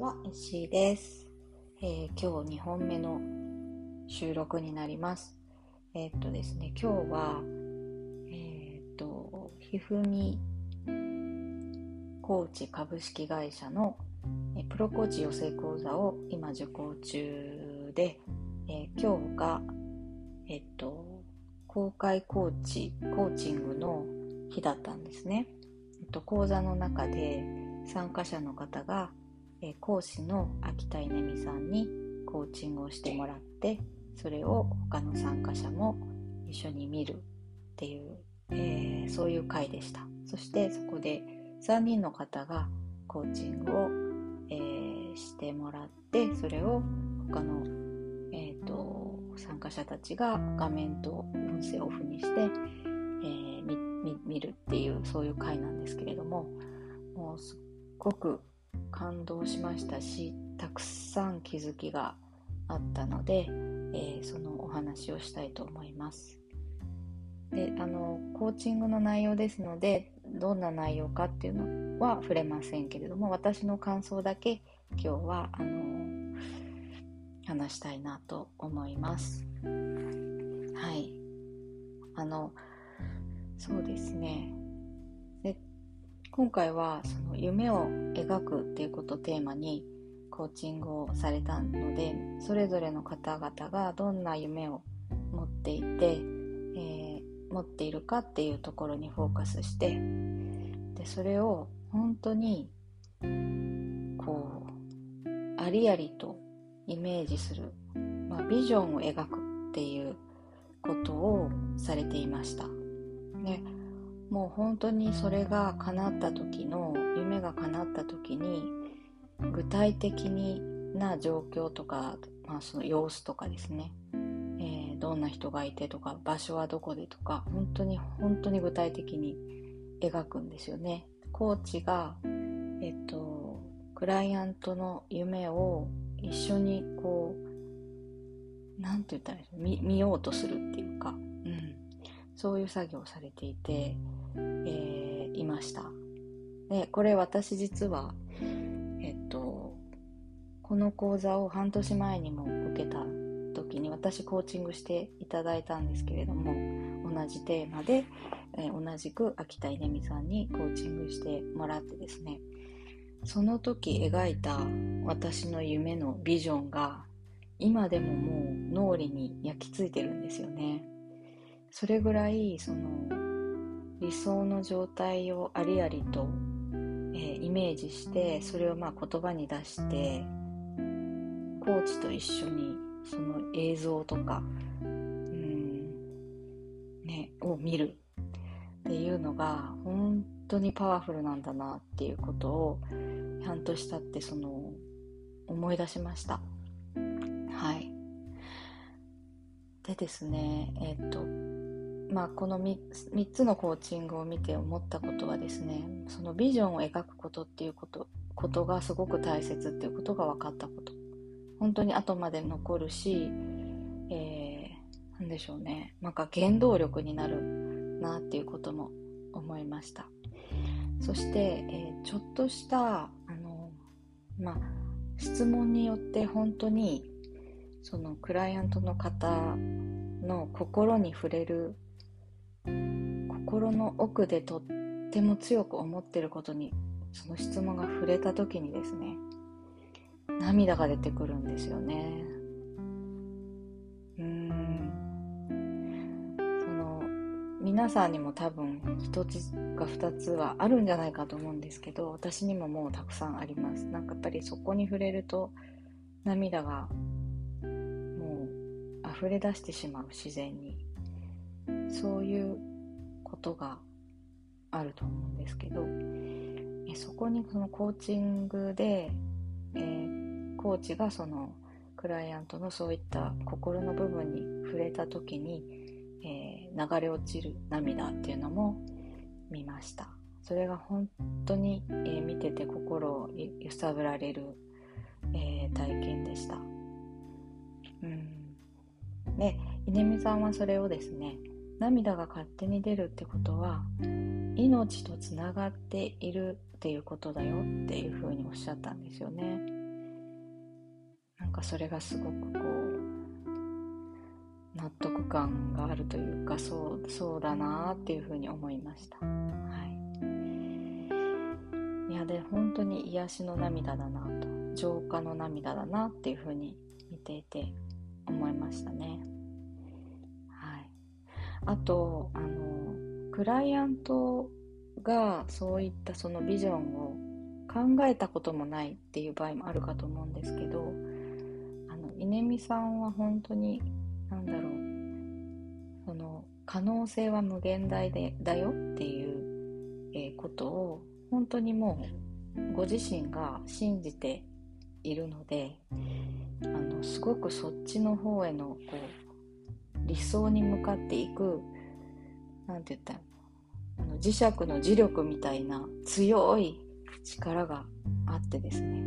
は、石井です、えー、今日2本目の収録になります。えー、っとですね、今日は、えー、っと、ひふみコーチ株式会社のえプロコーチ養成講座を今受講中で、え今日が、えっと、公開コーチ、コーチングの日だったんですね。えっと、講座の中で参加者の方がえ講師の秋田稲美さんにコーチングをしてもらってそれを他の参加者も一緒に見るっていう、えー、そういう会でした。そしてそこで3人の方がコーチングを、えー、してもらってそれを他の、えーと、参加者たちが画面と音声をオフにして、えー、見るっていうそういう会なんですけれどももうすっごく感動しましたしたくさん気づきがあったので、えー、そのお話をしたいと思います。であのコーチングの内容ですのでどんな内容かっていうのは触れませんけれども私の感想だけ今日はあの話したいなと思います。はい。あのそうですね。今回はその夢を描くっていうことをテーマにコーチングをされたのでそれぞれの方々がどんな夢を持っていて、えー、持っているかっていうところにフォーカスしてでそれを本当にこうありありとイメージする、まあ、ビジョンを描くっていうことをされていました。ねもう本当にそれが叶った時の夢が叶った時に具体的にな状況とか、まあ、その様子とかですね、えー、どんな人がいてとか場所はどこでとか本当に本当に具体的に描くんですよね。コーチがえっとクライアントの夢を一緒にこう何て言ったらいい見見ようとするっていうか、うん、そういう作業をされていてえー、いました。で、これ私実は、えっと、この講座を半年前にも受けた時に私コーチングしていただいたんですけれども、同じテーマで、えー、同じく秋田稲美さんにコーチングしてもらってですね、その時描いた私の夢のビジョンが今でももう脳裏に焼き付いてるんですよね。それぐらいその理想の状態をありありと、えー、イメージしてそれをまあ言葉に出してコーチと一緒にその映像とか、うんね、を見るっていうのが本当にパワフルなんだなっていうことを半年経ってその思い出しました。はい。でですね、えっ、と、まあ、この 3, 3つのコーチングを見て思ったことはですねそのビジョンを描くことっていうことことがすごく大切っていうことが分かったこと。本当に後まで残るし、えー、でしょうね。なんか原動力になるなっていうことも思いました。そして、えー、ちょっとしたあの、まあ、質問によって本当にそのクライアントの方の心に触れる心の奥でとっても強く思ってることにその質問が触れた時にですね涙が出てくるんですよね。うん。その皆さんにも多分一つか二つはあるんじゃないかと思うんですけど私にももうたくさんあります。なんかやっぱりそこに触れると涙がもう溢れ出してしまう自然に。そういうことがあると思うんですけどえそこにそのコーチングで、えー、コーチがそのクライアントのそういった心の部分に触れた時に、えー、流れ落ちる涙っていうのも見ました。それが本当に、えー、見てて心を揺さぶられる、えー、体験でした。うん。で稲見さんはそれをですね涙が勝手に出るってことは命とつながっているっていうことだよっていうふうにおっしゃったんですよねなんかそれがすごくこう納得感があるというかそうそうだなっていうふうに思いました。はい、いやで本当に癒しの涙だなと浄化の涙だなっていうふうに見ていて思いましたね。あとあのクライアントがそういったそのビジョンを考えたこともないっていう場合もあるかと思うんですけどあの稲見さんは本当に何だろうその可能性は無限大でだよっていう、えー、ことを本当にもうご自身が信じているのであのすごくそっちの方へのこう理想に向かっていく何て言ったらあの磁石の磁力みたいな強い力があってですね、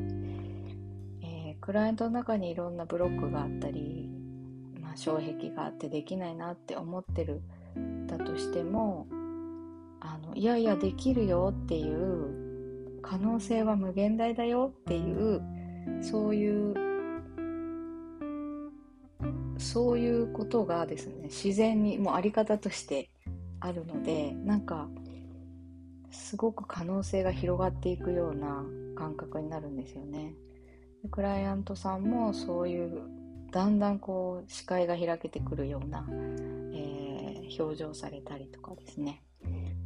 えー、クライアントの中にいろんなブロックがあったり、まあ、障壁があってできないなって思ってるだとしてもあのいやいやできるよっていう可能性は無限大だよっていうそういうそういうことがですね自然にもうあり方としてあるのでなんかすごく可能性が広がっていくような感覚になるんですよね。クライアントさんもそういうだんだんこう視界が開けてくるような、えー、表情されたりとかですね。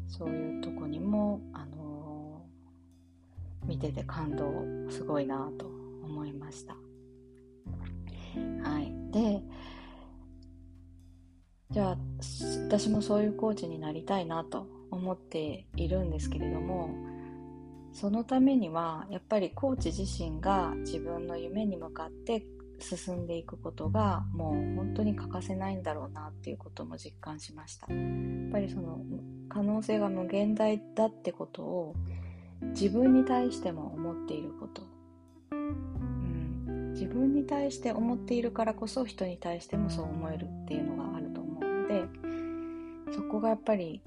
そういうとこにも、あのー、見てて感動すごいなと思いました。でじゃあ私もそういうコーチになりたいなと思っているんですけれどもそのためにはやっぱりコーチ自身が自分の夢に向かって進んでいくことがもう本当に欠かせないんだろうなっていうことも実感しました。やっぱりその可能性が無限大だってことを自分に対しても思っていること、自分に対して思っているからこそ人に対してもそう思えるっていうのがあると思うのでそこがやっぱり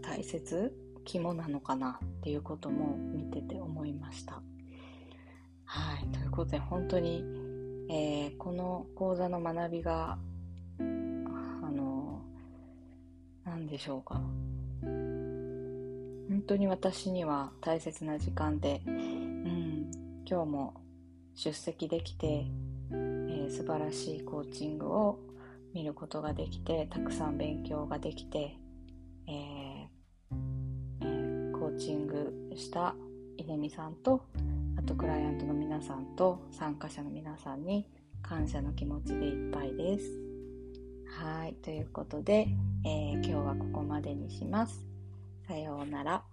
大切肝なのかなっていうことも見てて思いました。はい。ということで本当に、えー、この講座の学びが、あの、何でしょうか。本当に私には大切な時間で、今日も出席できて、えー、素晴らしいコーチングを見ることができて、たくさん勉強ができて、えーーチングした稲見さんとあとクライアントの皆さんと参加者の皆さんに感謝の気持ちでいっぱいです。はい、ということで、えー、今日はここまでにします。さようなら。